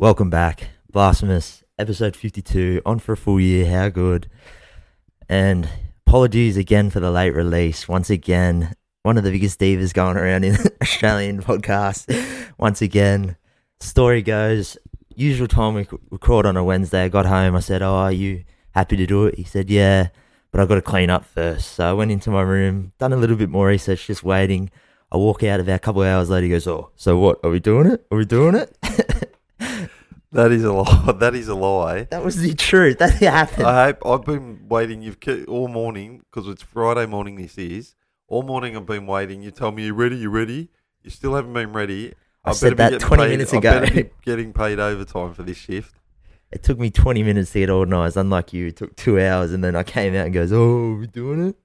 Welcome back, Blasphemous, episode 52, on for a full year. How good. And apologies again for the late release. Once again, one of the biggest divas going around in Australian podcasts. Once again, story goes, usual time we record on a Wednesday. I got home, I said, Oh, are you happy to do it? He said, Yeah, but I've got to clean up first. So I went into my room, done a little bit more research, just waiting. I walk out of about a couple of hours later. He goes, "Oh, so what? Are we doing it? Are we doing it?" That is a lie. That is a lie. that was the truth. That happened. I hope I've been waiting. You've ke- all morning because it's Friday morning. This is all morning. I've been waiting. You tell me you're ready. You're ready? You still haven't been ready. I I said that 20 paid- minutes I ago. better be getting paid overtime for this shift. it took me 20 minutes to get organised. Unlike you, it took two hours, and then I came out and goes, "Oh, we're we doing it?"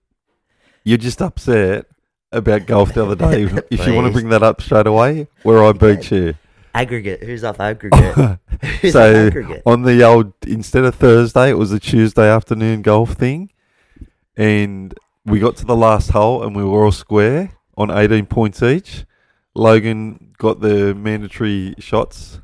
You're just upset about golf the other day. if you want to bring that up straight away, where I beat you. Aggregate. Who's up aggregate? Who's So, aggregate? on the old instead of Thursday, it was a Tuesday afternoon golf thing, and we got to the last hole and we were all square on eighteen points each. Logan got the mandatory shots,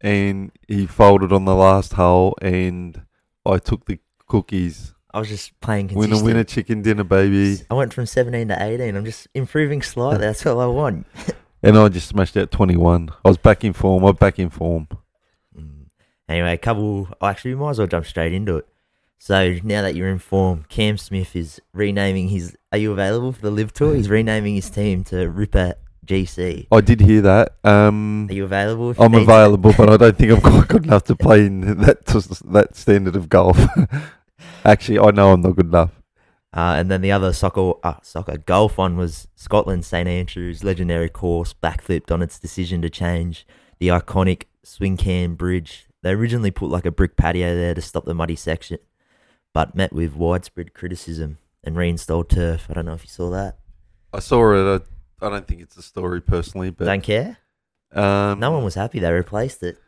and he folded on the last hole, and I took the cookies. I was just playing Winner, consistent. winner, chicken dinner, baby, I went from 17 to 18. I'm just improving slightly. That's all I want. and I just smashed out twenty one. I was back in form. I'm back in form. Mm. Anyway, a couple. Actually, we might as well jump straight into it. So now that you're informed, Cam Smith is renaming his. Are you available for the LIV Tour? He's renaming his team to Ripper GC. I did hear that. Um, Are you available? you I'm available, but I don't think I'm quite good enough to play in that that standard of golf. Actually, I know I'm not good enough. Uh, and then the other soccer, uh, soccer golf one was Scotland St Andrews legendary course backflipped on its decision to change the iconic Swilcan Bridge. They originally put like a brick patio there to stop the muddy section, but met with widespread criticism and reinstalled turf. I don't know if you saw that. I saw it. I, I don't think it's a story personally, but don't care. um, No one was happy. They replaced it.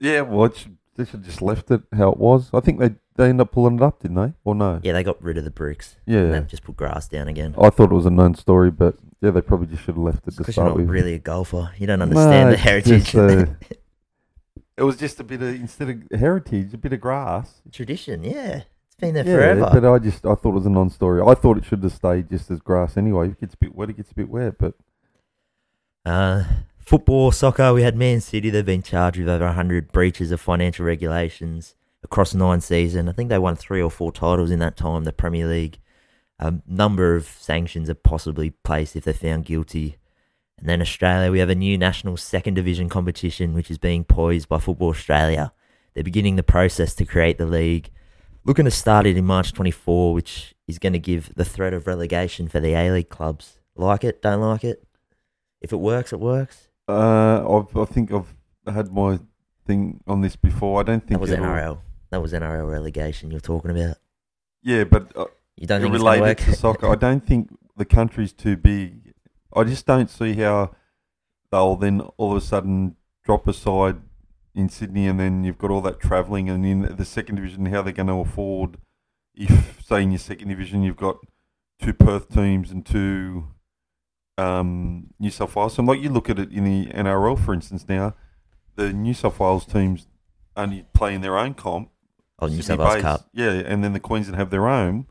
Yeah, well, it should, they should just left it how it was. I think they they end up pulling it up, didn't they? Or no? Yeah, they got rid of the bricks. Yeah. And then just put grass down again. I thought it was a known story, but yeah, they probably just should have left it to Because you're start not with. really a golfer. You don't understand the it's heritage. just, uh, It was just a bit of instead of heritage, a bit of grass. Tradition, yeah. It's been there forever. but I just I thought it was a non-story. I thought it should have stayed just as grass anyway. If it gets a bit wet, it gets a bit wet. But Uh, football, soccer, we had Man City. They've been charged with over 100 breaches of financial regulations across nine seasons. I think they won three or four titles in that time, the Premier League. A number of sanctions are possibly placed if they're found guilty. And then Australia, we have a new national second division competition which is being poised by Football Australia. They're beginning the process to create the league. Looking to start it in March 24, which is going to give the threat of relegation for the A League clubs. Like it, don't like it? If it works, it works. uh, I've, I think I've had my thing on this before. I don't think That was NRL. That was NRL relegation you're talking about. Yeah, but uh, You don't think related to soccer. I don't think the country's too big. I just don't see how they'll then all of a sudden drop aside in Sydney, and then you've got all that travelling, and in the second division, how they're going to afford if, say, in your second division, you've got two Perth teams and two um, New South Wales. So, like you look at it in the NRL, for instance, now the New South Wales teams only play in their own comp. Oh, New South Wales. Cup. Yeah, and then the Queensland have their own.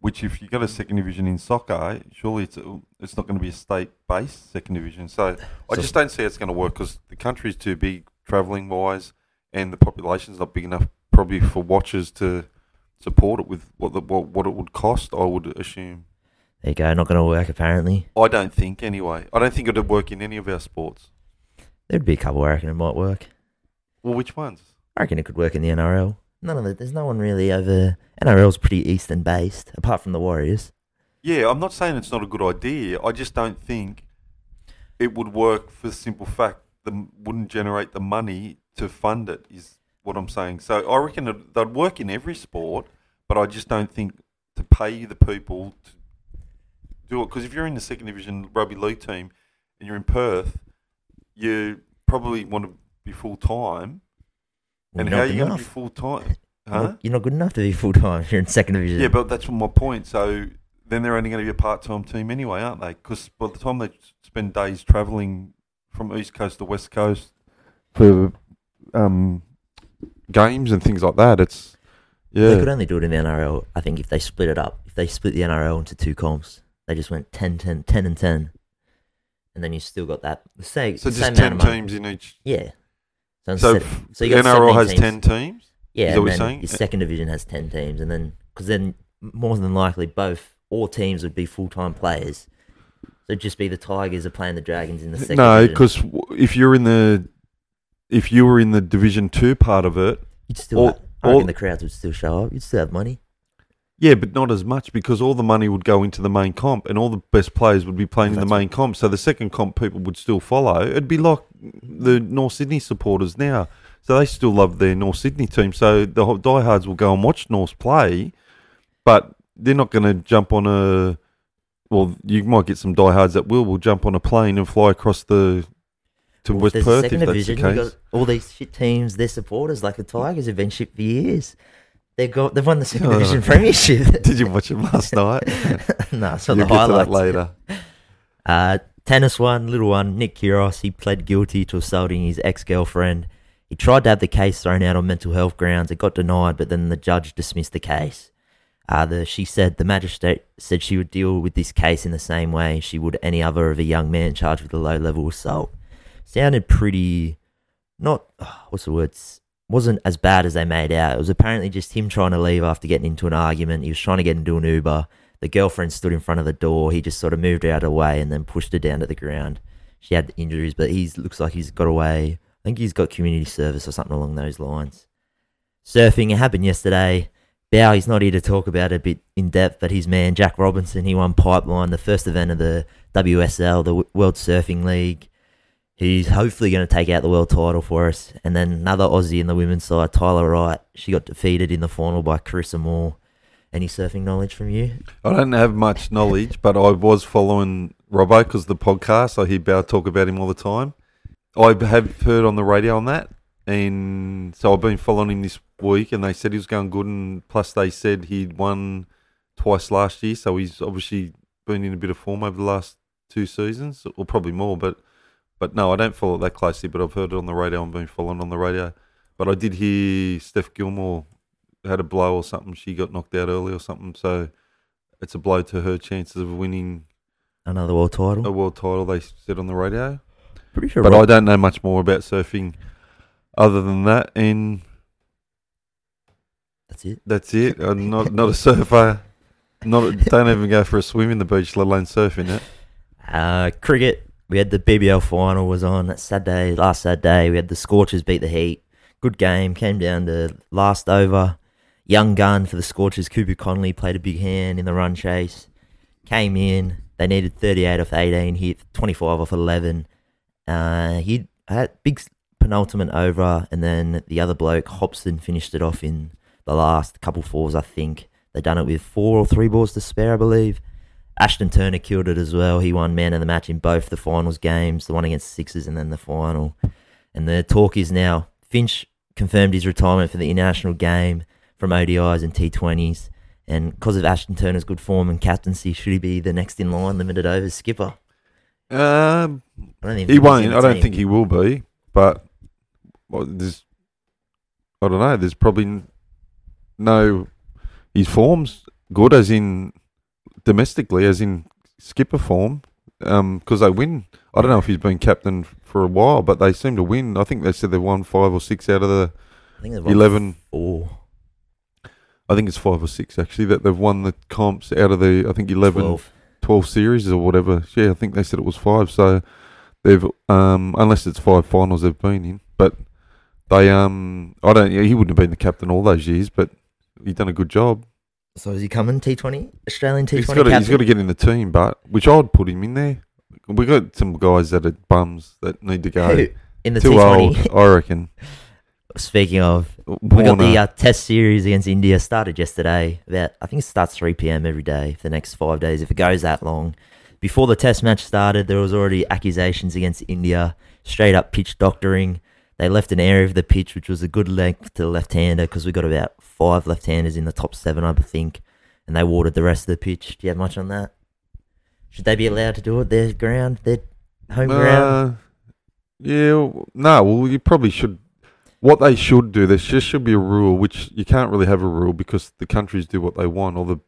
Which, if you got a second division in soccer, surely it's it's not going to be a state based second division. So, I So- just don't see it's going to work because the country's too big travelling wise, and the population's not big enough probably for watchers to support it with what the what, what it would cost. I would assume. There you go. Not going to work, apparently. I don't think anyway. I don't think it'd work in any of our sports. There'd be a couple I reckon it might work. Well, which ones? I reckon it could work in the NRL. None of it. There's no one really over. NRL's pretty Eastern based, apart from the Warriors. Yeah, I'm not saying it's not a good idea. I just don't think it would work for the simple fact that wouldn't generate the money to fund it. Is what I'm saying. So I reckon it, they'd work in every sport, but I just don't think to pay the people to do it. Because if you're in the second division rugby league team and you're in Perth, you probably want to be full time. And You're how not are you going to be full time? You're Huh? not- You're not good enough to be full time. You're in second division. Yeah, but that's my point. So then they're only going to be a part-time team anyway, aren't they? Because by the time they spend days travelling from east coast to west coast for um, games and things like that. It's yeah. They could only do it in the NRL, I think, if they split it up. If they split the NRL into two comps, they just went 10, 10, 10 and 10. And then you still got that. The same, So just same ten teams in each. Yeah. So, So, so you got NRL 17 has teams. ten teams. Yeah, Is that and what you're then saying? your second division has 10 teams. And then, because then more than likely, both, all teams would be full time players. So it'd just be the Tigers are playing the Dragons in the second No, because if you're in the if you were in the Division Two part of it, You'd still all- have, I reckon all- the crowds would still show up. You'd still have money. Yeah, but not as much because all the money would go into the main comp, and all the best players would be playing in the main comp. So the second comp people would still follow. It'd be like the North Sydney supporters now. So they still love their North Sydney team. So the diehards will go and watch North play, but they're not going to jump on a. Well, you might get some diehards that will will jump on a plane and fly across the to Well, West if there's a Perth if that's division, the you've case. got all these shit teams, their supporters, like the Tigers, have been shit for years. They've got they've won the second Oh. division premiership. Did you watch it last night? no, so You'll the get to that later. Uh, tennis one, little one, Nick Kyrgios, he pled guilty to assaulting his ex-girlfriend. He tried to have the case thrown out on mental health grounds. It got denied, but then the judge dismissed the case. Uh, the, she said the magistrate said she would deal with this case in the same way she would any other of a young man charged with a low-level assault. Sounded pretty, not what's the words? Wasn't as bad as they made out. It was apparently just him trying to leave after getting into an argument. He was trying to get into an Uber. The girlfriend stood in front of the door. He just sort of moved her out of the way and then pushed her down to the ground. She had injuries, but he looks like he's got away. I think he's got community service or something along those lines. Surfing, it happened yesterday. Bow, he's not here to talk about it a bit in depth, but his man, Jack Robinson, he won Pipeline, the first event of the WSL, the World Surfing League. He's hopefully going to take out the world title for us. And then another Aussie in the women's side, Tyler Wright. She got defeated in the final by Carissa Moore. Any surfing knowledge from you? I don't have much knowledge, but I was following Robbo because the podcast. I hear Bow talk about him all the time. I have heard on the radio on that, and so I've been following him this week. And they said he was going good, and plus they said he'd won twice last year, so he's obviously been in a bit of form over the last two seasons, or probably more. But but no, I don't follow it that closely. But I've heard it on the radio. I've been following on the radio. But I did hear Steph Gilmore had a blow or something. She got knocked out early or something. So it's a blow to her chances of winning Another world title? a world title. They said on the radio. Pretty sure But Rob- I don't know much more about surfing other than that, and That's it. that's it. I'm not not a surfer. Not don't even go for a swim in the beach, let alone surfing it. Uh, cricket. We had the BBL final was on that Saturday, last Saturday. We had the Scorchers beat the Heat. Good game. Came down to last over. Young gun for the Scorchers. Cooper Connolly played a big hand in the run chase. Came in. They needed 38 off 18. Hit 25 off 11. Uh, he had big penultimate over, and then the other bloke Hobson finished it off in the last couple fours. I think they done it with four or three balls to spare, I believe. Ashton Turner killed it as well. He won man of the match in both the finals games, the one against Sixers and then the final. And the talk is now Finch confirmed his retirement for the international game from ODIs and T20s. And because of Ashton Turner's good form and captaincy, should he be the next in line limited overs skipper? Um, I don't even he think won't. I don't team. think he will be. But well, there's, I don't know. There's probably no. His form's good, as in domestically, as in skipper form, because they win. I don't know if he's been captain for a while, but they seem to win. I think they said they won five or six out of the I think eleven. four, I think it's five or six actually that they've won the comps out of the I think 11, 12. 12 series or whatever. Yeah, I think they said it was five. So they've um unless it's five finals they've been in, but they um I don't. Yeah, he wouldn't have been the captain all those years, but he done a good job. So is he coming T20? Australian T20 He's got to, he's got to get in the team, but which I'd put him in there. We got some guys that are bums that need to go. In the Too T20. old, I reckon. Speaking of, we got the uh, test series against India started yesterday. About I think it starts three p.m. every day for the next five days if it goes that long. Before the test match started, there was already accusations against India, straight up pitch doctoring. They left an area of the pitch which was a good length to the left-hander because we got about five left-handers in the top seven, I think, and they watered the rest of the pitch. Do you have much on that? Should they be allowed to do it? Their ground, their home ground. Uh, yeah, w- no. Well, you probably should. What they should do, there just should be a rule, which you can't really have a rule because the countries do what they want, or the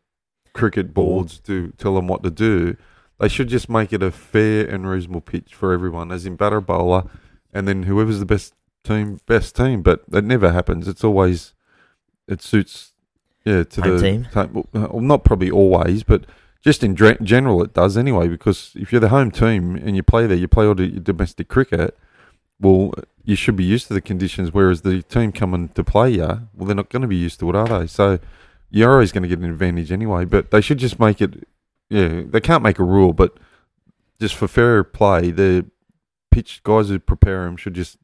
cricket boards do tell them what to do. They should just make it a fair and reasonable pitch for everyone, as in batter bowler, and then whoever's the best team, best team. But it never happens. It's always it suits, yeah, to Home the team? Well, not probably always, but just in general, it does anyway. Because if you're the home team and you play there, you play all the domestic cricket. Well, you should be used to the conditions. Whereas the team coming to play you, well, they're not going to be used to it, are they? So you're always going to get an advantage anyway. But they should just make it. Yeah, they can't make a rule, but just for fair play, the pitch guys who prepare them should just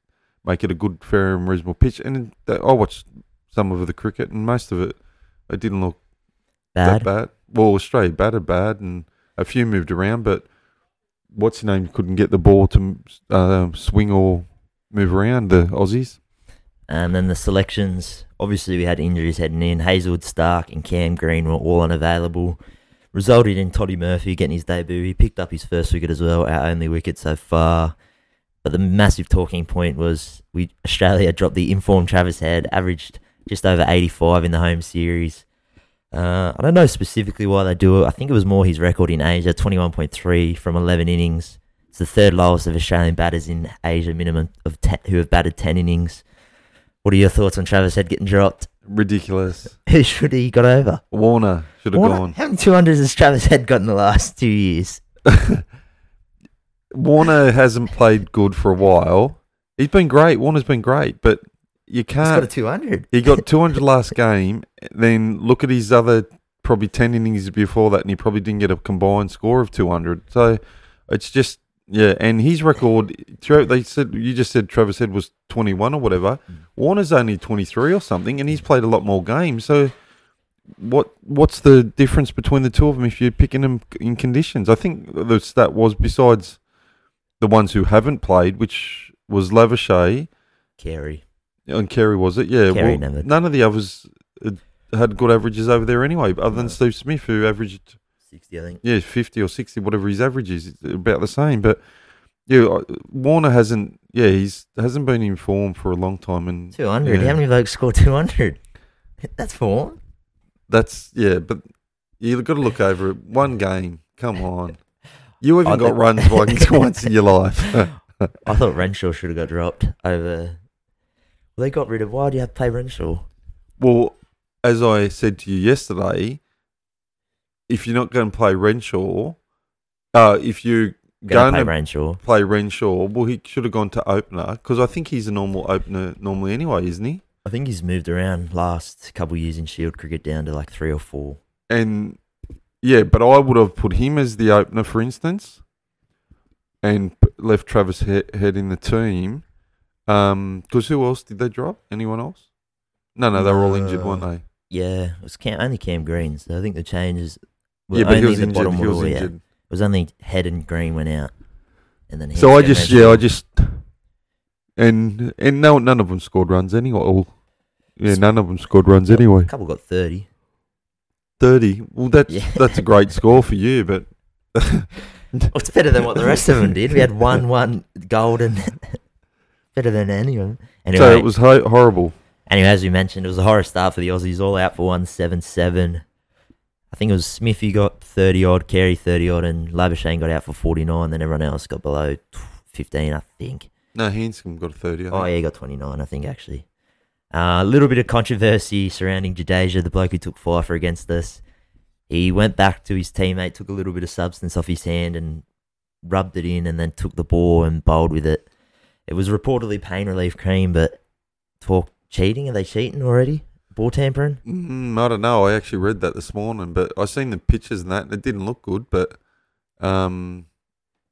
make it a good, fair, and reasonable pitch. And I watched some of the cricket, and most of it, it didn't look Bad. that bad. Well, Australia batted bad, and a few moved around, but what's his name couldn't get the ball to uh, swing or move around the Aussies. And then the selections, obviously we had injuries heading in. Hazlewood Stark and Cam Green were all unavailable. Resulted in Toddy Murphy getting his debut. He picked up his first wicket as well, our only wicket so far. But the massive talking point was we Australia dropped the informed Travis Head, averaged just over 85 in the home series. Uh, I don't know specifically why they do it. I think it was more his record in Asia, 21.3 from 11 innings. It's the third lowest of Australian batters in Asia, minimum of 10, who have batted 10 innings. What are your thoughts on Travis Head getting dropped? Ridiculous. Who should he got over? Warner should have gone. How many 200s has Travis Head got in the last two years? Warner hasn't played good for a while. He's been great. Warner's been great, but you can't. He's got a 200. He got 200 last game. Then look at his other probably 10 innings before that, and he probably didn't get a combined score of 200. So it's just yeah. And his record, they said you just said Trevor Head was 21 or whatever. Mm. Warner's only 23 or something, and he's played a lot more games. So what what's the difference between the two of them if you're picking them in conditions? I think the stat was besides the ones who haven't played, which was Labuschagne Carey. and Carey, was it? Yeah. Carey well, never- none of the others had- good averages over there anyway, other than No. Steve Smith, who averaged 60, I think. yeah fifty or sixty, whatever his average is, it's about the same. But yeah, uh, Warner hasn't. Yeah, he's hasn't been in form for a long time, and 200. Yeah. How many blokes score 200? That's form. that's yeah. But you've got to look over it. One game, come on. You I got think- runs once, once in your life. I thought Renshaw should have got dropped over. Well, they got rid of. Why do you have to play Renshaw? well, as I said to you yesterday, if you're not going to play Renshaw, uh, if you're Going to play Renshaw. play Renshaw, well, he should have gone to opener because I think he's a normal opener normally anyway, isn't he? I think he's moved around last couple of years in Shield cricket down to like three or four. And yeah, but I would have put him as the opener, for instance, and p- left Travis he- Head in the team. Um, because who else did they drop? Anyone else? No, no, they were all injured, weren't uh, they? Yeah, it was Cam, only Cam Green, so I think the changes. Were yeah, but he was the injured. bottom He was order, yeah. injured. It was only Head and Green went out, and then So I Head just, yeah, I just, and and no, none of them scored runs anyway. Or, yeah, none of them scored runs anyway. a couple got thirty. Thirty. Well, that's Yeah. that's a great score for you, but Well, it's better than what the rest of them did. We had one, one golden. better than any of them. Anyway, so it was ho- horrible. Anyway, as we mentioned, it was a horror start for the Aussies, all out for 177. I think it was Smith who got 30 odd, Carey 30 odd, and Labuschagne got out for 49. Then everyone else got below 15, I think. No, Handscomb got a thirty. I Oh, think. yeah, he got 29, I think, actually. Uh, a little bit of controversy surrounding Jadeja, the bloke who took for against us. He went back to his teammate, took a little bit of substance off his hand and rubbed it in, and then took the ball and bowled with it. It was reportedly pain relief cream, but talk cheating. Are they cheating already? Ball tampering? Mm, I don't know. I actually read that this morning, but I seen the pictures and that, and it didn't look good. But um,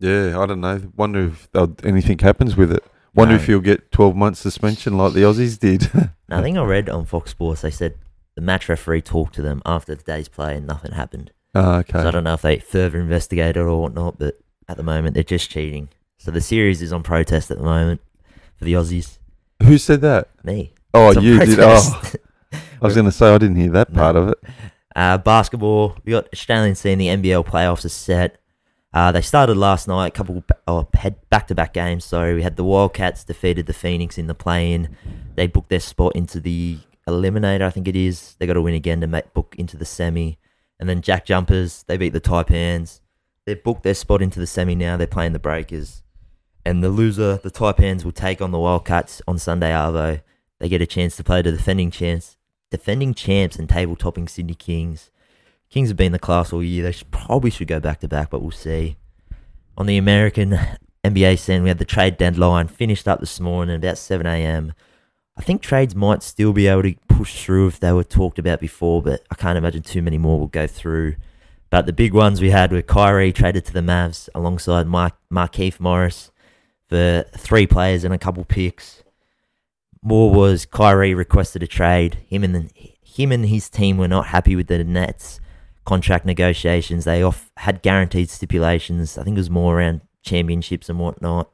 yeah, I don't know. Wonder if anything happens with it. Wonder No. if he'll get twelve months suspension like the Aussies did. No, I think I read on Fox Sports they said the match referee talked to them after the day's play and nothing happened. Ah, okay. So I don't know if they further investigated or whatnot, but at the moment they're just cheating. So the series is on protest at the moment for the Aussies. Who said that? Me. Oh, It's you did. Oh. I was going to say I didn't hear that No. part of it. Uh, basketball, we got Australian scene. The NBL playoffs are set. Uh, they started last night, a couple oh, had back-to-back games. So we had the Wildcats defeated the Phoenix in the play-in. They booked their spot into the eliminator, I think it is. They got to win again to make, book into the semi. And then Jack Jumpers, they beat the Taipans. They booked their spot into the semi now. They're playing the Breakers. And the loser, the Taipans, will take on the Wildcats on Sunday Arvo. They get a chance to play the defending chance, defending champs and table topping Sydney Kings. Kings have been the class all year. They should, probably should go back to back, but we'll see. On the American NBA scene, we had the trade deadline finished up this morning at about 7 a.m. I think trades might still be able to push through if they were talked about before, but I can't imagine too many more will go through. But the big ones we had were Kyrie traded to the Mavs alongside Mark Markieff Morris for three players and a couple picks. More was Kyrie requested a trade. Him and the, him and his team were not happy with the Nets contract negotiations. They off had guaranteed stipulations. I think it was more around championships and whatnot.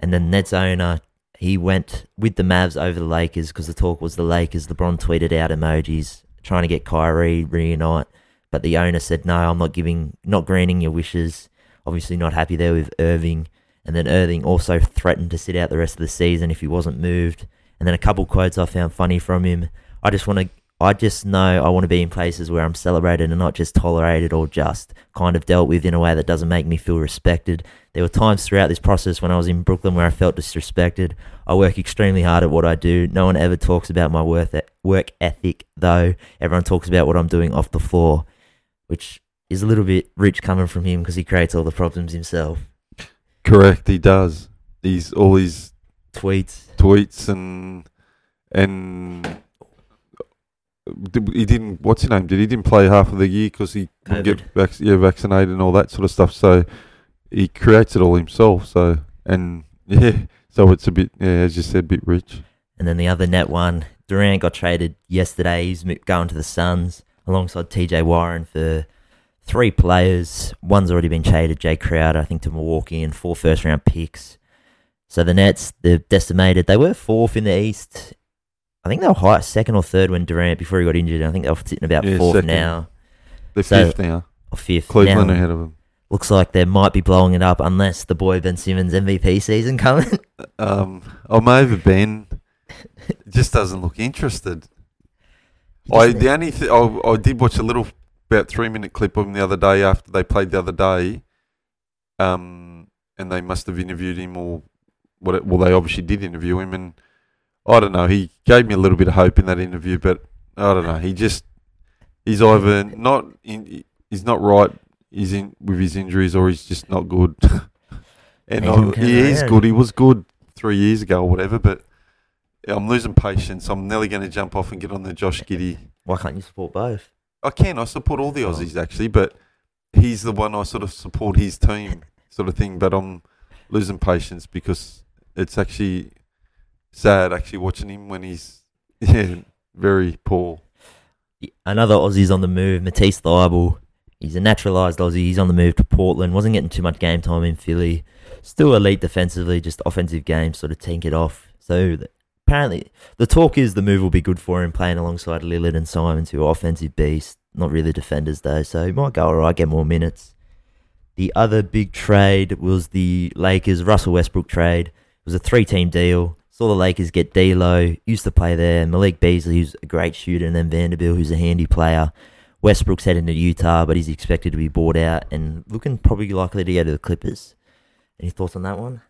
And then Nets owner he went with the Mavs over the Lakers because the talk was the Lakers. LeBron tweeted out emojis trying to get Kyrie reunite, but the owner said no, I'm not giving, not granting your wishes. Obviously, not happy there with Irving, and then Irving also threatened to sit out the rest of the season if he wasn't moved. And then a couple quotes I found funny from him. I just want to I just know I want to be in places where I'm celebrated and not just tolerated or just kind of dealt with in a way that doesn't make me feel respected. There were times throughout this process when I was in Brooklyn where I felt disrespected. I work extremely hard at what I do. No one ever talks about my work ethic, though. Everyone talks about what I'm doing off the floor, which is a little bit rich coming from him because he creates all the problems himself. Correct, he does. He's all his tweets, tweets, and and he didn't. What's his name? Did he didn't play half of the year because he couldn't get vac- yeah vaccinated and all that sort of stuff. So he creates it all himself. So and yeah, so it's a bit yeah, as you said, a bit rich. And then the other net one, Durant got traded yesterday. He's going to the Suns alongside TJ Warren for three players. One's already been traded, Jay Crowder, I think, to Milwaukee, and four first round picks. So the Nets, they're decimated. They were fourth in the East I think they were high, second or third when Durant before he got injured. And I think they were sitting about yeah, fourth second. now. They're so, fifth now. Or fifth. Cleveland now, ahead of them. Looks like they might be blowing it up unless the boy Ben Simmons MVP season coming. um, I'm over Ben. just doesn't look interested. I the only th- I, I did watch a little about three minute clip of him the other day after they played the other day. Um, and they must have interviewed him or what? It, well, they obviously did interview him and I don't know. He gave me a little bit of hope in that interview, but I don't know. He just he's either not in, he's not right. He's in with his injuries, or he's just not good. and I, he is good. He was good three years ago or whatever, but I'm losing patience. I'm nearly going to jump off and get on the Josh Giddey. Why can't you support both? I can. I support all the oh. Aussies actually, but he's the one I sort of support his team sort of thing. But I'm losing patience because it's actually sad actually watching him when he's yeah very poor. Another Aussie's on the move, Matisse Thybulle. He's a naturalised Aussie. He's on the move to Portland. Wasn't getting too much game time in Philly. Still elite defensively, just offensive game sort of tank it off. So the, apparently, the talk is the move will be good for him playing alongside Lillard and Simons, who are offensive beasts. Not really defenders though, so he might go alright, get more minutes. The other big trade was the Lakers Russell Westbrook trade. It was a three-team deal. Saw the Lakers get D'Lo, used to play there. Malik Beasley, who's a great shooter, and then Vanderbilt, who's a handy player. Westbrook's heading to Utah, but he's expected to be bought out and looking probably likely to go to the Clippers. Any thoughts on that one?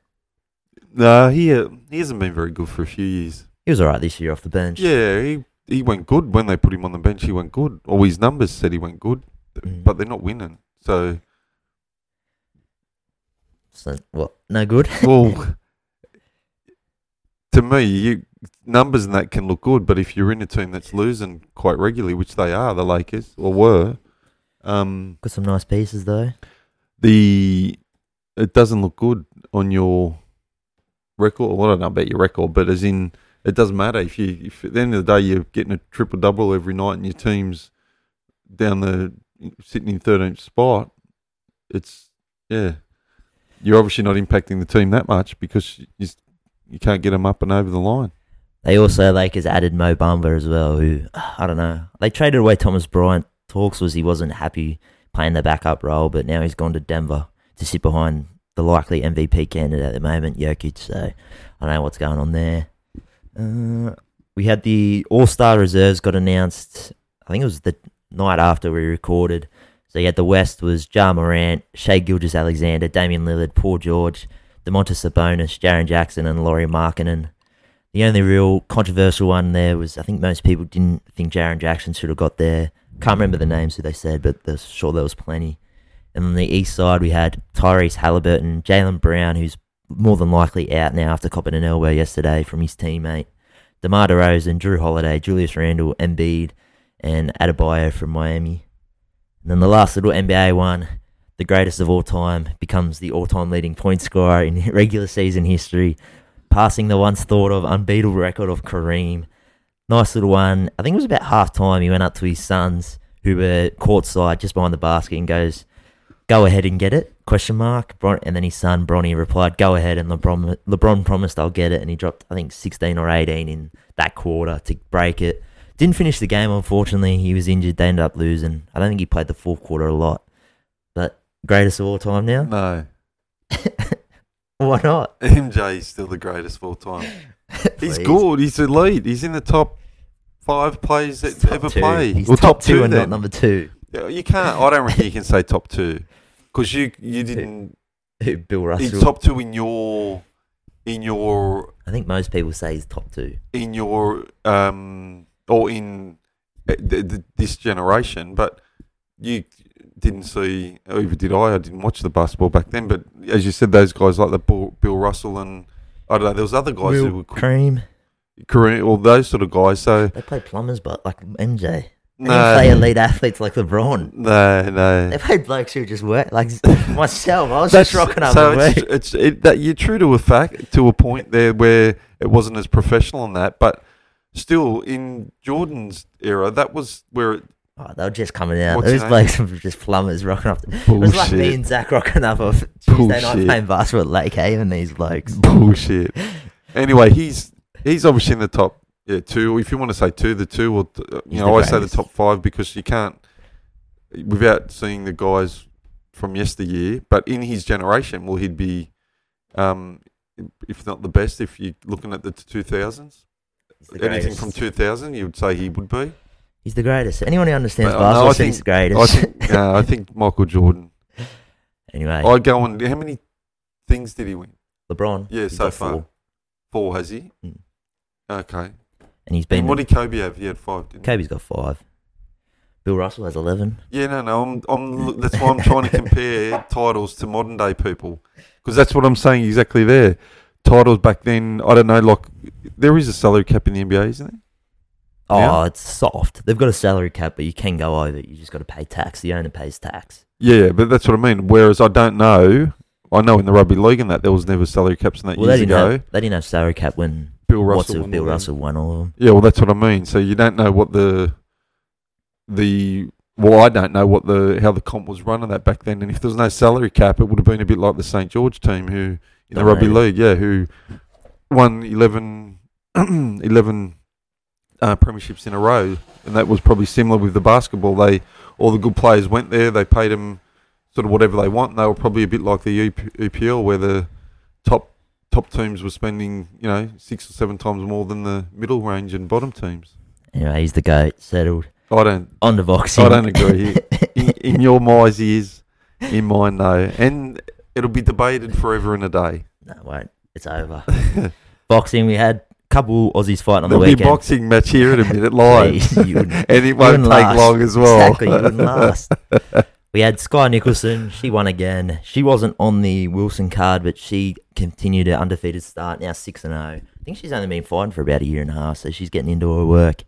No, he uh, he hasn't been very good for a few years. He was alright this year off the bench. Yeah, he he went good when they put him on the bench. He went good. All his numbers said he went good, mm. but they're not winning. So, so what? No good. well, to me, you, numbers and that can look good, but if you're in a team that's losing quite regularly, which they are, the Lakers or were, um, got some nice pieces though. The it doesn't look good on your record. Well, I don't know about your record, but as in, it doesn't matter if you. If at the end of the day you're getting a triple double every night and your team's down the sitting in 13th spot, it's yeah. You're obviously not impacting the team that much because you can't get them up and over the line. They also Lakers added Mo Bamba as well, who I don't know. They traded away Thomas Bryant. Talks was he wasn't happy playing the backup role, but now he's gone to Denver. to sit behind the likely MVP candidate at the moment, Jokic. So I don't know what's going on there. Uh, we had the All Star reserves got announced. I think it was the night after we recorded. So you had the West was Ja Morant, Shai Gilgeous-Alexander, Damian Lillard, Paul George, Domantas Sabonis, Jaren Jackson, and Lauri Markkanen. The only real controversial one there was I think most people didn't think Jaren Jackson should have got there. Can't remember the names who they said, but there's sure there was plenty. And on the east side, we had Tyrese Halliburton, Jaylen Brown, who's more than likely out now after copping an elbow yesterday from his teammate, DeMar DeRozan, Jrue Holiday, Julius Randle, Embiid, and Adebayo from Miami. And then the last little NBA one, the greatest of all time, becomes the all-time leading point scorer in regular season history, passing the once thought of unbeatable record of Kareem. Nice little one. I think it was about half time. He went up to his sons, who were courtside just behind the basket, and goes, "Go ahead and get it?" Question mark. Bron- And then his son Bronny replied, "Go ahead." And LeBron LeBron promised, "I'll get it," and he dropped I think 16 or 18 in that quarter to break it. Didn't finish the game, unfortunately. He was injured. They ended up losing. I don't think he played the fourth quarter a lot. But greatest of all time now? No. Why not? MJ is still the greatest of all time. He's good. He's elite. He's in the top five players that top ever two. play. He's Well, top, two and then. not number two. Yeah, You can't. I don't reckon you can say top two because you you didn't. Bill Russell? He's top two in your in your I think most people say he's top two. in your um or in uh, th- th- this generation, but you didn't see, or even did I? I didn't watch the basketball back then. But as you said, those guys like the Bill, Bill Russell and I don't know, there was other guys who were Kareem. Korean, all those sort of guys. So They play plumbers, but like MJ. They no, didn't play elite athletes like LeBron. no, no. They played blokes who just work like myself. I was That's- just rocking up so it's, it's it, that you're true to a fact to a point there where it wasn't as professional on that, but still in Jordan's era, that was where it, Oh, they were just coming out. What's Those his blokes were just plumbers rocking up. It was like me and Zach rocking up on Tuesday night playing basketball at Lake Haven. These blokes. bullshit. Anyway, he's he's obviously in the top yeah two. If you want to say two, the two, or uh, you know, I say the top five because you can't without seeing the guys from yesteryear. But in his generation, well, he'd be, um, if not the best, if you're looking at the two thousands. Anything from 2000, you would say he would be. He's the greatest. Anyone who understands But, uh, no, basketball I think- he's the greatest. I think, no, I think Michael Jordan. anyway, I go on. How many things did he win? LeBron. Yeah, he's so got far. four. Four has he? Mm. Okay. and he's been. And what did Kobe have? He had five. Didn't he? Kobe's got five. Bill Russell has eleven. Yeah, no, no. I'm, I'm. That's why I'm trying to compare titles to modern day people, because that's what I'm saying exactly there. Titles back then, I don't know. Like there is a salary cap in the NBA, isn't there? Oh, it's soft. They've got a salary cap, but you can go over. You just got to pay tax. The owner pays tax. Yeah, but that's what I mean. Whereas I don't know. I know in the rugby league and that there was never salary caps in that Well, they years didn't ago. have they didn't have salary cap when Bill Russell. won Bill. Russell won all of them. Yeah, well, that's what I mean. So you don't know what the the well, I don't know what the how the comp was running that back then. And if there was no salary cap, it would have been a bit like the St George team, who in the rugby league, yeah, who won 11, 11 uh, premierships in a row, and that was probably similar with the basketball. They all the good players went there. They paid them sort of whatever they want. And they were probably a bit like the EPL, where the top top teams were spending you know six or seven times more than the middle range and bottom teams. Anyway, he's the goat. Settled I don't. on the boxing. I don't agree. In, in your eyes, he is. In mine, no. And it'll be debated forever and a day. no, it won't. It's over. boxing. We had couple Aussies fighting on There'll the be a weekend. boxing match here in a minute live. Please, you wouldn't- and it won't take last. long as well. Exactly, you wouldn't last. we had Skye Nicolson. She won again. She wasn't on the Wilson card, but she continued her undefeated start. Now six and zero. I think she's only been fighting for about a year and a half, so she's getting into her work.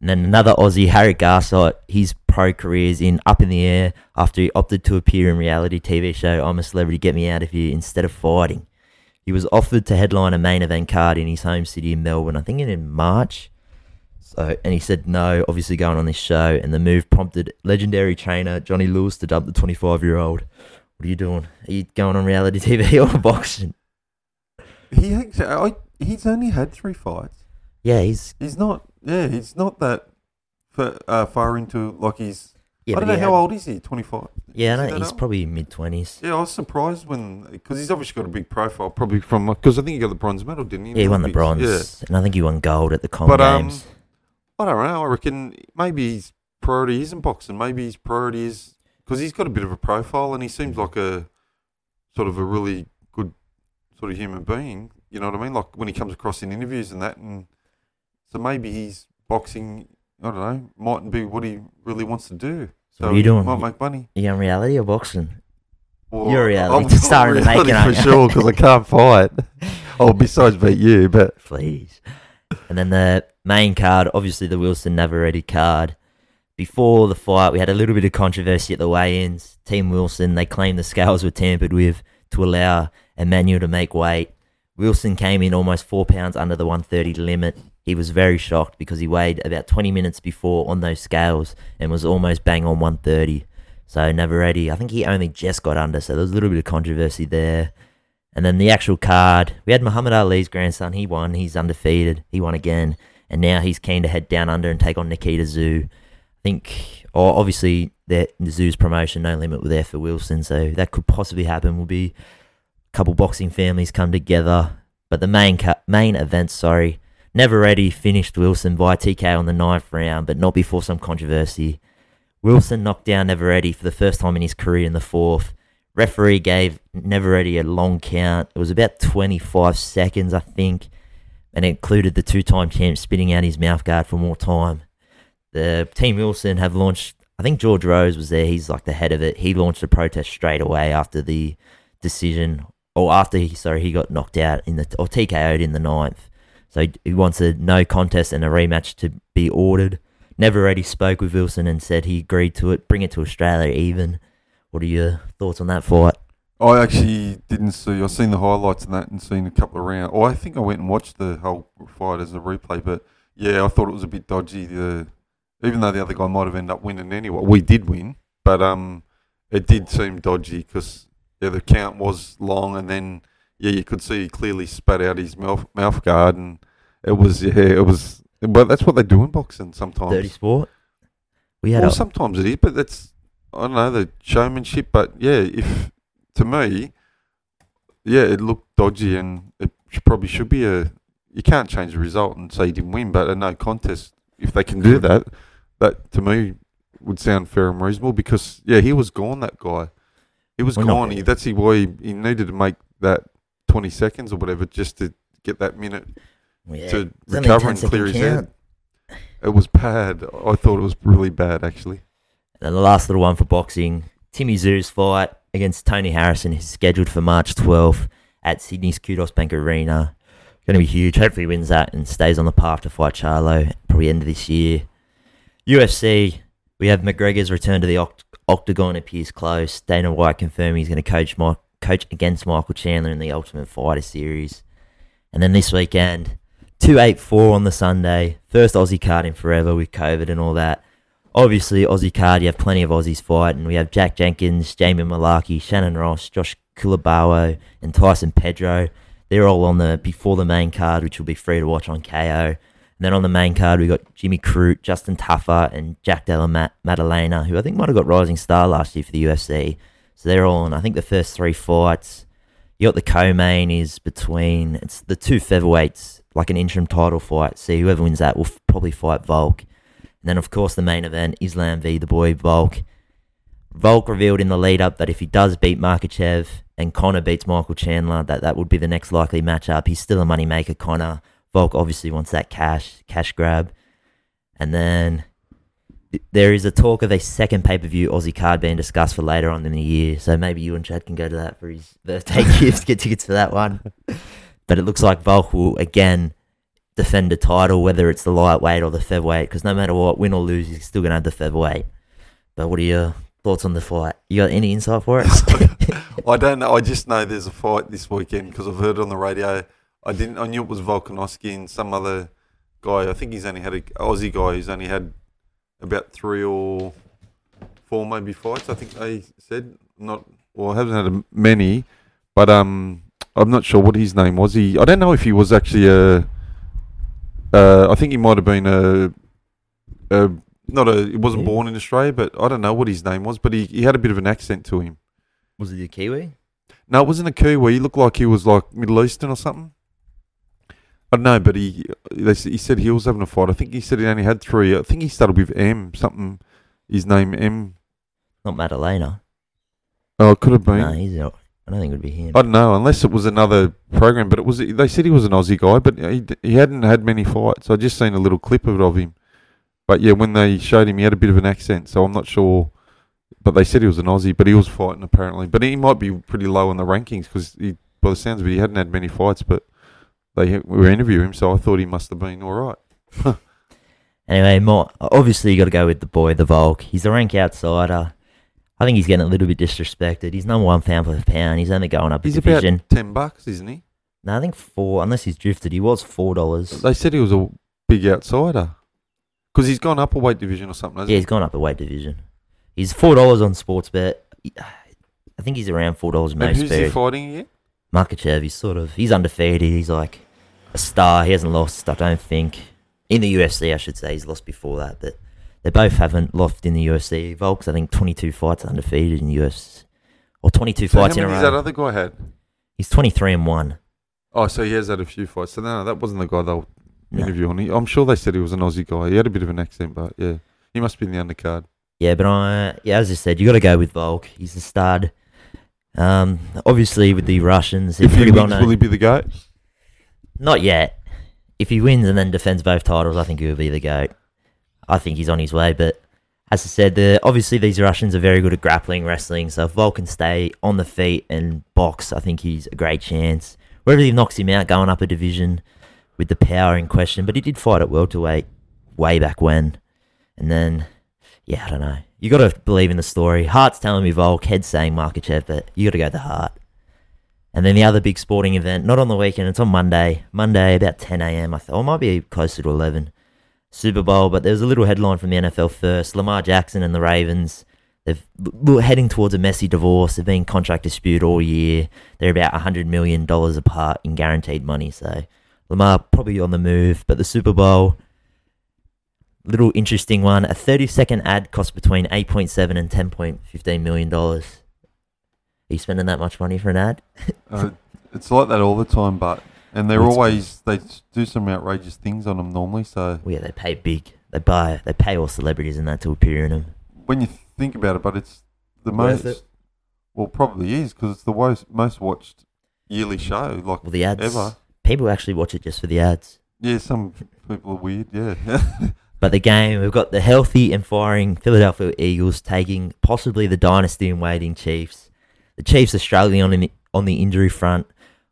And then another Aussie, Harry Garside, his pro career is in up in the air after he opted to appear in reality TV show I'm a Celebrity, Get Me Out of Here instead of fighting. He was offered to headline a main event card in his home city in Melbourne, I think in March. So, and he said no, obviously going on this show, and the move prompted legendary trainer Johnny Lewis to dump the 25 year old. What are you doing? Are you going on reality TV or boxing? He actually, I, he's only had three fights. Yeah, he's He's not. Yeah, he's not that fa- uh, far into like he's. Yeah, I don't know how had- old is he. Twenty five. Yeah, I know, he's old? probably mid twenties. Yeah, I was surprised when because he's obviously got a big profile, probably from because I think he got the bronze medal, didn't he? Yeah, he won the bronze, and I think he won gold at the Com But, um, I don't know. I reckon maybe his priority isn't boxing. Maybe his priority is because he's got a bit of a profile and he seems like a sort of a really good sort of human being. You know what I mean? Like when he comes across in interviews and that, and so maybe he's boxing. I don't know. Mightn't be what he really wants to do. So what are you doing? Might make money. you on reality or boxing? Well, You're reality I'm star in the reality making, aren't for sure because I can't fight. oh, besides beat you, but Please. And then the main card, obviously the Wilson Navarrete card. Before the fight, we had a little bit of controversy at the weigh-ins. Team Wilson, they claimed the scales were tampered with to allow Emmanuel to make weight. Wilson came in almost four pounds under the 130 limit. He was very shocked because he weighed about 20 minutes before on those scales and was almost bang on 130. So Navarrete, I think he only just got under, so there was a little bit of controversy there. And then the actual card, we had Muhammad Ali's grandson. He won. He's undefeated. He won again. And now he's keen to head down under and take on Nikita Tszyu. I think, or obviously, the Tszyu's promotion, no limit, were there for Wilson. So that could possibly happen. Will be couple boxing families come together. But the main ca- main event, sorry, Navarrete, finished Wilson by TK on the ninth round, but not before some controversy. Wilson knocked down Navarrete for the first time in his career in the fourth. Referee gave Navarrete a long count. It was about 25 seconds, I think, and included the two-time champ spitting out his mouthguard for more time. The Team Wilson have launched. I think George Rose was there. He's like the head of it. He launched a protest straight away after the decision, or after he sorry he got knocked out in the or TKO'd in the ninth. So he- wants a no contest and a rematch to be ordered. Navarrete spoke with Wilson and said he agreed to it. Bring it to Australia even. What are your thoughts on that fight? I actually didn't see. I've seen the highlights and that, and seen a couple of rounds. Oh, I think I went and watched the whole fight as a replay. But yeah, I thought it was a bit dodgy. The even though the other guy might have ended up winning anyway, we did win, but um, it did seem dodgy because yeah, the count was long, and then yeah, you could see he clearly spat out his mouth mouth guard, and it was yeah, it was. But that's what they do in boxing sometimes. Dirty sport. We had Well, a, sometimes it is, but that's I don't know the showmanship. But yeah, if to me, yeah, it looked dodgy, and it probably should be a. You can't change the result and say you didn't win, but a no contest. If they can do that, that to me would sound fair and reasonable because yeah, he was gone. That guy, he was gone. That's why he, he needed to make that twenty seconds or whatever just to get that minute yeah, to recover and clear his count. head. It was bad. I thought it was really bad actually. And the last little one for boxing, Timmy Tszyu's fight against Tony Harrison is scheduled for March 12th at Sydney's Qudos Bank Arena. Going to be huge. Hopefully he wins that and stays on the path to fight Charlo probably end of this year. UFC, we have McGregor's return to the oct- octagon appears close. Dana White confirming he's going to coach Mi- coach against Michael Chandler in the Ultimate Fighter series. And then this weekend, 284 on the Sunday. First Aussie card in forever with COVID and all that obviously Aussie card, you have plenty of Aussies fighting. We have Jack Jenkins, Jamie Mullarkey, Shannon Ross, Josh Culibao, and Tyson Pedro. They're all on the before the main card, which will be free to watch on Kayo. Then on the main card, we got Jimmy Crute, Justin Tafa, and Jack Della Mat- Maddalena, who I think might have got Rising Star last year for the UFC. So they're all on. I think the first three fights. You got the co-main is between it's the two featherweights, like an interim title fight. See whoever wins that will f- probably fight Volk. And then, of course, the main event, Islam v. the boy Volk. Volk revealed in the lead up that if he does beat Makhachev and Connor beats Michael Chandler, that that would be the next likely matchup. He's still a moneymaker, Connor. Volk obviously wants that cash, cash grab. And then there is a talk of a second pay per view Aussie card being discussed for later on in the year. So maybe you and Chad can go to that for his birthday gift, get tickets for that one. But it looks like Volk will again defend a title, whether it's the lightweight or the featherweight, because no matter what, win or lose, he's still going to have the featherweight. But what are your thoughts on the fight? You got any insight for it? I don't know. I just know there's a fight this weekend because I've heard it on the radio. I didn't. I knew it was Volkanovski and some other guy. I think he's only had a Aussie guy who's only had about three or four maybe fights. I think they said not. Well, hasn't had many, but um, I'm not sure what his name was. He. I don't know if he was actually a. Uh, I think he might have been a. a not a. He wasn't Yeah. born in Australia, but I don't know what his name was. But he, he had a bit of an accent to him. Was it a Kiwi? No, it wasn't a Kiwi. He looked like he was like Middle Eastern or something. I don't know, but he they, he said he was having a fight. I think he said he only had three. I think he started with M something. His name M. Not Maddalena. Oh, it could have been. No, he's not. I don't think it would be him. I don't know, unless it was another program. But it was. They said he was an Aussie guy, but he he hadn't had many fights. I just seen a little clip of it of him. But yeah, when they showed him, he had a bit of an accent, so I'm not sure. But they said he was an Aussie, but he was fighting apparently. But he might be pretty low in the rankings because, he, by the sounds of it, he hadn't had many fights. But they we were interviewing him, so I thought he must have been all right. Anyway, more obviously you got to go with the boy, the Volk. He's a rank outsider. I think he's getting a little bit disrespected. He's number one pound for the pound. He's only going up a He's about division. ten bucks, isn't he? No, I think four. Unless he's drifted, he was four dollars. They said he was a big outsider because he's gone up a weight division or something. hasn't Yeah, he? he's gone up a weight division. He's four dollars on sports bet. I think he's around four dollars And who's he fighting again? Makhachev, he's sort of he's undefeated. He's like a star. He hasn't lost. I don't think in the UFC. I should say he's lost before that, but they both haven't lost in the UFC. Volk's I think twenty two fights undefeated in the UFC, or twenty two So how fights in a many has that other guy had? He's twenty three and one. Oh, so he has had a few fights. So no, that wasn't the guy they were No. interviewing. I'm sure they said he was an Aussie guy. He had a bit of an accent, but yeah, he must be in the undercard. Yeah, but I yeah, as I said, you got to go with Volk. He's a stud. Um, obviously with the Russians, they're If he pretty well wins, known. will he be the goat? Not yet. If he wins and then defends both titles, I think he'll be the GOAT. I think he's on his way, but as I said, the, obviously these Russians are very good at grappling, wrestling, so if Volk can stay on the feet and box, I think he's a great chance. Wherever he knocks him out, going up a division with the power in question, but he did fight at welterweight way back when. And then, yeah, I don't know. You got to believe in the story. Heart's telling me Volk, head's saying Makhachev, but you got to go the heart. And then the other big sporting event, not on the weekend, it's on Monday. Monday about 10 a.m. I thought, or it might be closer to 11. Super Bowl, but there was a little headline from the NFL first. Lamar Jackson and the Ravens, they're heading towards a messy divorce. They've been contract dispute all year. They're about $100 million apart in guaranteed money. So Lamar probably on the move. But the Super Bowl, little interesting one. A 30 second ad costs between 8.7 and 10.15 million dollars. Are you spending that much money for an ad? Uh, it's like that all the time, but and they're It's- always they do some outrageous things on them normally. So Well, yeah, they pay big. They buy. They pay all celebrities and that to appear in them. when you think about it, but it's the Worth most it. well probably is because it's the most most watched yearly show. Like Well, the ads. Ever. People actually watch it just for the ads. yeah, some people are weird. Yeah, But the game, we've got the healthy and firing Philadelphia Eagles taking possibly the dynasty in waiting Chiefs. The Chiefs are struggling on the, on the injury front.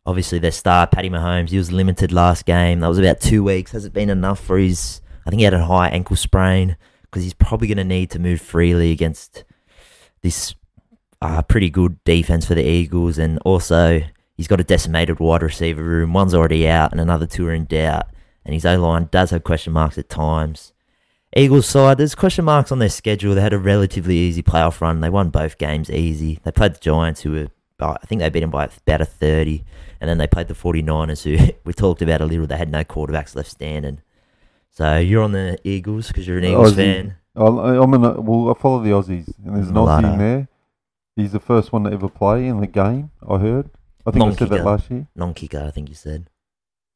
Obviously, their star, Patty Mahomes, he was limited last game. That was about two weeks. Has it been enough for his. I think he had a high ankle sprain because he's probably going to need to move freely against this uh, pretty good defense for the Eagles. And also, he's got a decimated wide receiver room. One's already out, and another two are in doubt. And his O line does have question marks at times. Eagles side, there's question marks on their schedule. They had a relatively easy playoff run. They won both games easy. They played the Giants, who were, I think they beat them by about a 30. And then they played the 49ers, who we talked about a little. They had no quarterbacks left standing. So you're on the Eagles because you're an Eagles Aussie. fan. I'm an, well, I follow the Aussies, and there's an Aussie in there. He's the first one to ever play in the game. I heard. I think I said that last year. Non kicker, I think you said.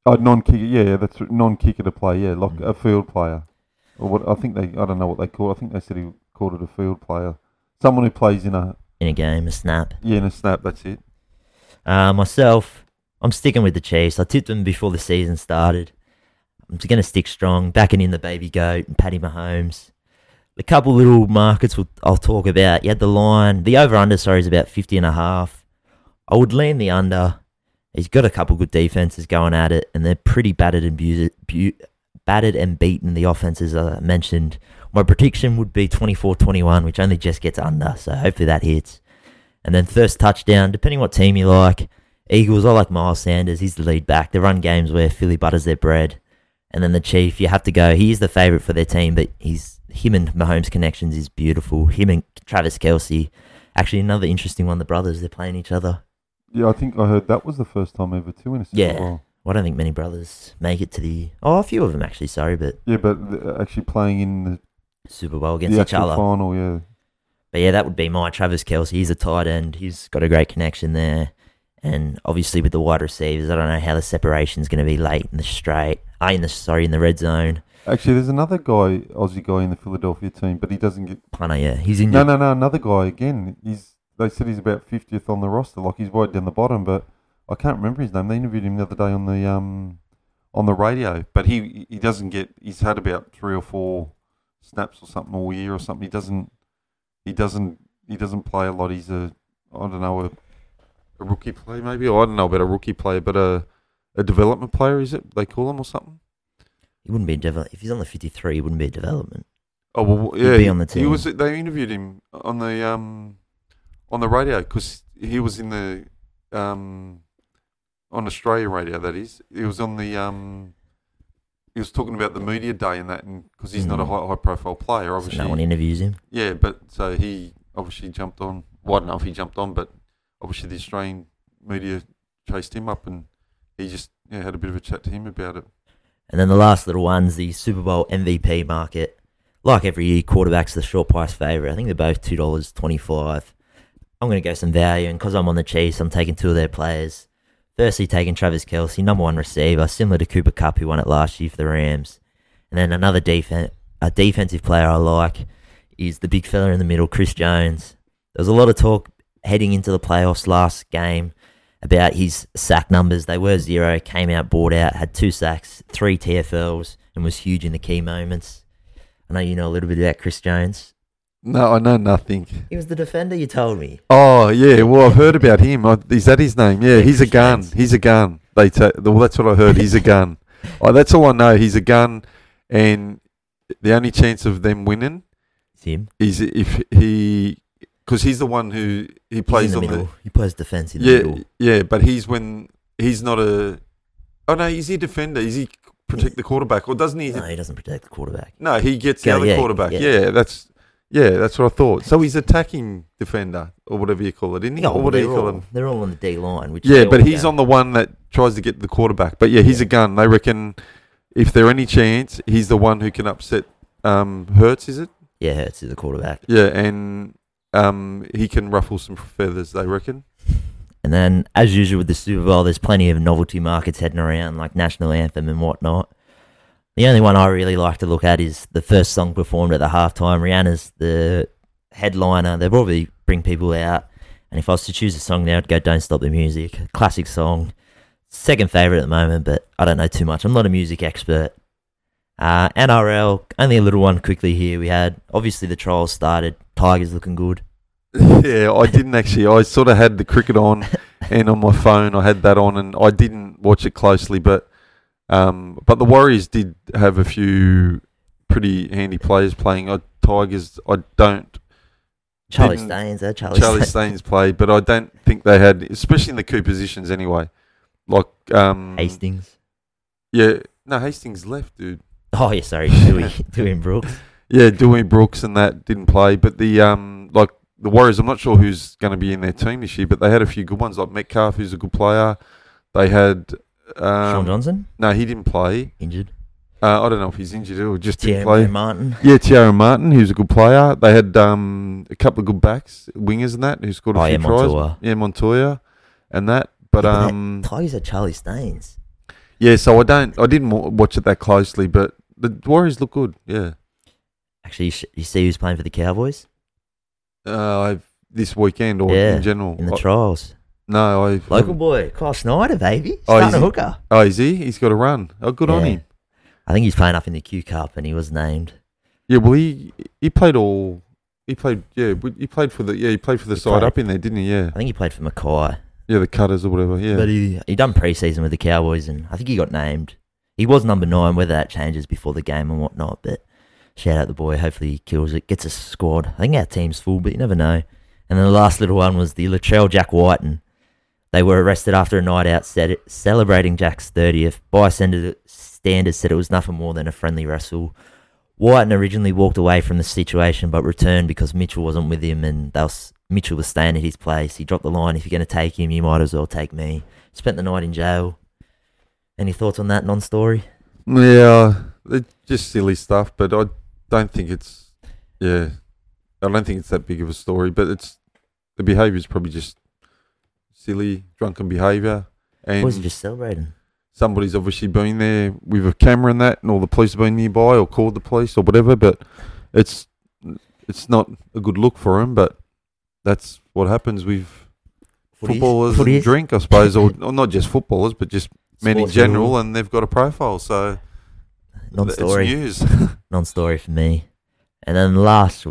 Oh, non-kicker. Yeah, yeah, that's non-kicker to play. Yeah, like Mm. a field player, or what? I think they. I don't know what they call. it. I think they said he called it a field player. Someone who plays in a In a game, a snap. yeah in a snap. That's it. Uh, myself, I'm sticking with the Chiefs. I tipped them before the season started. I'm going to stick strong, backing in the baby goat and Patty Mahomes. The couple little markets we'll, I'll talk about. You had the line, the over under, sorry, is about 50 and a half. I would lean the under. He's got a couple good defenses going at it, and they're pretty battered and bu- bu- battered and beaten. The offenses I mentioned. My prediction would be 24-21, which only just gets under, so hopefully that hits. And then first touchdown, depending what team you like. Eagles, I like Miles Sanders. He's the lead back. They run games where Philly butters their bread. And then the Chief, you have to go. He is the favourite for their team, but he's him and Mahomes' connections is beautiful. Him and Travis Kelce. Actually, another interesting one. The brothers, they're playing each other. Yeah, I think I heard that was the first time ever too in a Super Yeah. Bowl. I don't think many brothers make it to the. Oh, a few of them actually. Sorry, but Yeah, but actually playing in the Super Bowl against the each other. final, yeah. But yeah, that would be my Travis Kelce. He's a tight end. He's got a great connection there. And obviously with the wide receivers, I don't know how the separation's going to be late in the straight. Uh, in the sorry in the red zone. Actually, there's another guy, Aussie guy in the Philadelphia team, but he doesn't get. Punter, yeah, he's in. No, no, no. Another guy again. He's. They said he's about fiftieth on the roster, like he's right down the bottom. But I can't remember his name. They interviewed him the other day on the um, on the radio. But he he doesn't get. He's had about three or four snaps or something all year or something. He doesn't. He doesn't. He doesn't play a lot. He's a. I don't know a, a rookie player maybe. Or I don't know about a rookie player, but a a development player is it? They call him or something. He wouldn't be a devel- if he's on the 53, he wouldn't be a development. Oh well, yeah, He'd be on the He team. was. They interviewed him on the um, on the radio because he was in the um, on Australia radio. That is, he was on the um, he was talking about the media day and that, and because he's not a Mm. high, high profile player, So obviously. no one interviews him. yeah, but so he obviously jumped on. Well, I don't know if he jumped on, but obviously the Australian media chased him up, and he just yeah had a bit of a chat to him about it. And then the last little one's the Super Bowl MVP market. Like every year, quarterback's the short price favourite. I think they're both two dollars twenty five. I'm going to go some value, and because I'm on the Chiefs, I'm taking two of their players. Firstly, taking Travis Kelce, number one receiver, similar to Cooper Kupp, who won it last year for the Rams. And then another defen a defensive player I like is the big fella in the middle, Chris Jones. There was a lot of talk heading into the playoffs last game about his sack numbers. They were zero, came out, bought out, had two sacks, three TFLs, and was huge in the key moments. I know you know a little bit about Chris Jones. No, I know nothing. He was the defender you told me. Oh yeah, well I've heard about him. I, is that his name? Yeah, Yeah, he's a gun. He's a gun. They ta- well, that's what I heard. He's a gun. oh, that's all I know. He's a gun, and the only chance of them winning It's him. is if he, because he's the one who he plays in the on middle. He plays defense in the the yeah middle. yeah. But he's when he's not a. Oh no, is he a defender? Is he protect the quarterback or doesn't he? No, he doesn't protect the quarterback. No, he gets the Yeah, other yeah, quarterback. yeah. Yeah. that's yeah, that's what I thought. So he's attacking defender or whatever you call it, isn't he? No, or what do they're, you call all, him? they're all on the D line. Which Yeah, but he's go. on the one that tries to get the quarterback. But yeah, he's Yeah. a gun. They reckon if there any chance, he's the one who can upset um, Hurts. Is it? Yeah, Hurts is the quarterback. Yeah, and um, he can ruffle some feathers. They reckon. And then, as usual with the Super Bowl, there's plenty of novelty markets heading around, like national anthem and whatnot. The only one I really like to look at is the first song performed at the halftime. Rihanna's the headliner. They probably bring people out. And if I was to choose a song now, I'd go "Don't Stop the Music." Classic song, second favorite at the moment, but I don't know too much. I'm not a music expert. Uh, NRL, only a little one quickly here. We had obviously the trials started. Tigers looking good. yeah, I didn't actually. I sort of had the cricket on, and on my phone I had that on, and I didn't watch it closely. But um, but the Warriors did have a few pretty handy players playing. I, Tigers, I don't. Charlie Staines? Charlie, Charlie Staines. Played, but I don't think they had, especially in the key positions anyway. Like um, Hastings. Yeah, no, Hastings left, dude. Oh yeah, sorry, Dewey, Dewey Brooks. Yeah, Dewey Brooks and that didn't play, but the um, like the Warriors, I'm not sure who's going to be in their team this year, but they had a few good ones, like Metcalf, who's a good player. They had um, Shaun Johnson No, he didn't play. injured. Uh, I don't know if he's injured or just didn't play. Martin. Yeah, Te Maire Martin, who's a good player. They had um, a couple of good backs, wingers and that, who scored a Oh few yeah, tries. Montoya. Yeah, Montoya and that. But Yeah, that- um, Tigers had Charlie Staines. yeah, so I don't, I didn't wa- watch it that closely, but the Warriors look good. Yeah, Actually, you, sh- you see who's playing for the Cowboys uh, I've, this weekend or Yeah, in general. in the I- trials. No, I Local boy, Kyle Snyder, baby, Oh, starting is a he? hooker. Oh, is he? He's got a run. Oh, good on Yeah. him. I think he's playing up in the Q Cup, and he was named. Yeah, well, he he played all. He played, yeah. He played for the, yeah. He played for the He side played. up in there, didn't he? Yeah, I think he played for Mackay, yeah. The cutters or whatever. Yeah. but he he done preseason with the Cowboys, and I think he got named. He was number nine. Whether that changes before the game and whatnot, but shout out the boy. Hopefully he kills it, gets a squad. I think our team's full, but you never know. And then the last little one was the Latrell Jack Wighton. They were arrested after a night out set celebrating Jack's 30th. Bystander standards said it was nothing more than a friendly wrestle. Wighton originally walked away from the situation but returned because Mitchell wasn't with him and was, Mitchell was staying at his place. He dropped the line, if you're going to take him, you might as well take me. Spent the night in jail. Any thoughts on that non-story? Yeah, it's just silly stuff, but I don't think it's Yeah, I don't think it's that big of a story, but it's the behaviour is probably just silly, drunken behaviour, and was just celebrating? somebody's obviously been there with a camera and that, and all the police have been nearby or called the police or whatever. But it's it's not a good look for him. But that's what happens with Footies? footballers Footies? and drink, I suppose, or, or not just footballers, but just men in general, and they've got a profile. So Non-story. it's news. non-story for me. And then last,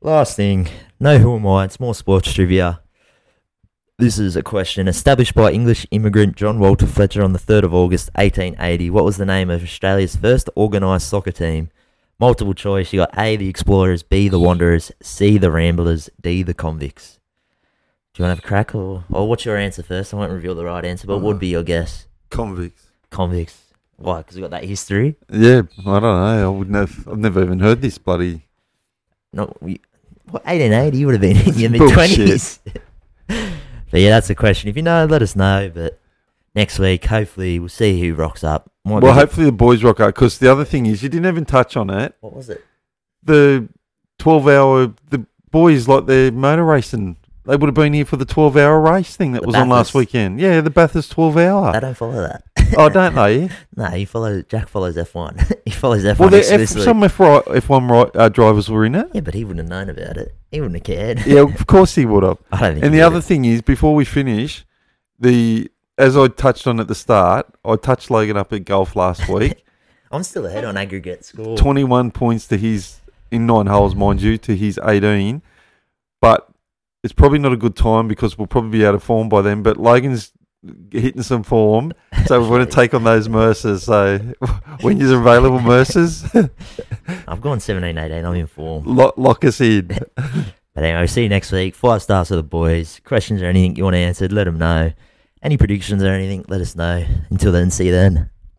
last thing, no who am I? It's more sports trivia. This is a question established by English immigrant John Walter Fletcher on the 3rd of August 1880. What was the name of Australia's first organised soccer team? Multiple choice. You got A, the Explorers, B, the Wanderers, C, the Ramblers, D, the Convicts. Do you want to have a crack or, or what's your answer first? I won't reveal the right answer, but what would be your guess? Convicts. Convicts. Why? Because we got that history. Yeah, I don't know. I wouldn't have. I've never even heard this bloody. No, we, what, 1880 you would have been in your mid Bullshit. 20s. but yeah, that's the question. If you know, let us know. But next week, hopefully, we'll see who rocks up. Might Well, be- hopefully the boys rock up Because the other thing is, you didn't even touch on it. What was it? The twelve-hour. The boys like their motor racing. They would have been here for the twelve-hour race thing that The was on last weekend. Yeah, the Bathurst twelve-hour. They don't follow that. oh, don't they? no, he follows. Jack follows F1. he follows F1 Well, F, some F F1 right, uh, drivers were in it. Yeah, but he wouldn't have known about it. He wouldn't have cared. Yeah, of course he would have. I don't think. And the other thing is, before we finish, the as I touched on at the start, I touched Logan up at golf last week. I'm still ahead on aggregate score. 21 points to his in nine holes, mind you, to his 18. But it's probably not a good time because we'll probably be out of form by then. But Logan's hitting some form, so we're going to take on those Mercers. So when you're available, Mercers, I've gone 17, 18. I'm in form. lock, lock us in. But anyway, see you next week. Five stars for the boys. Questions or anything you want answered, let them know. Any predictions or anything, let us know. Until then, see you then.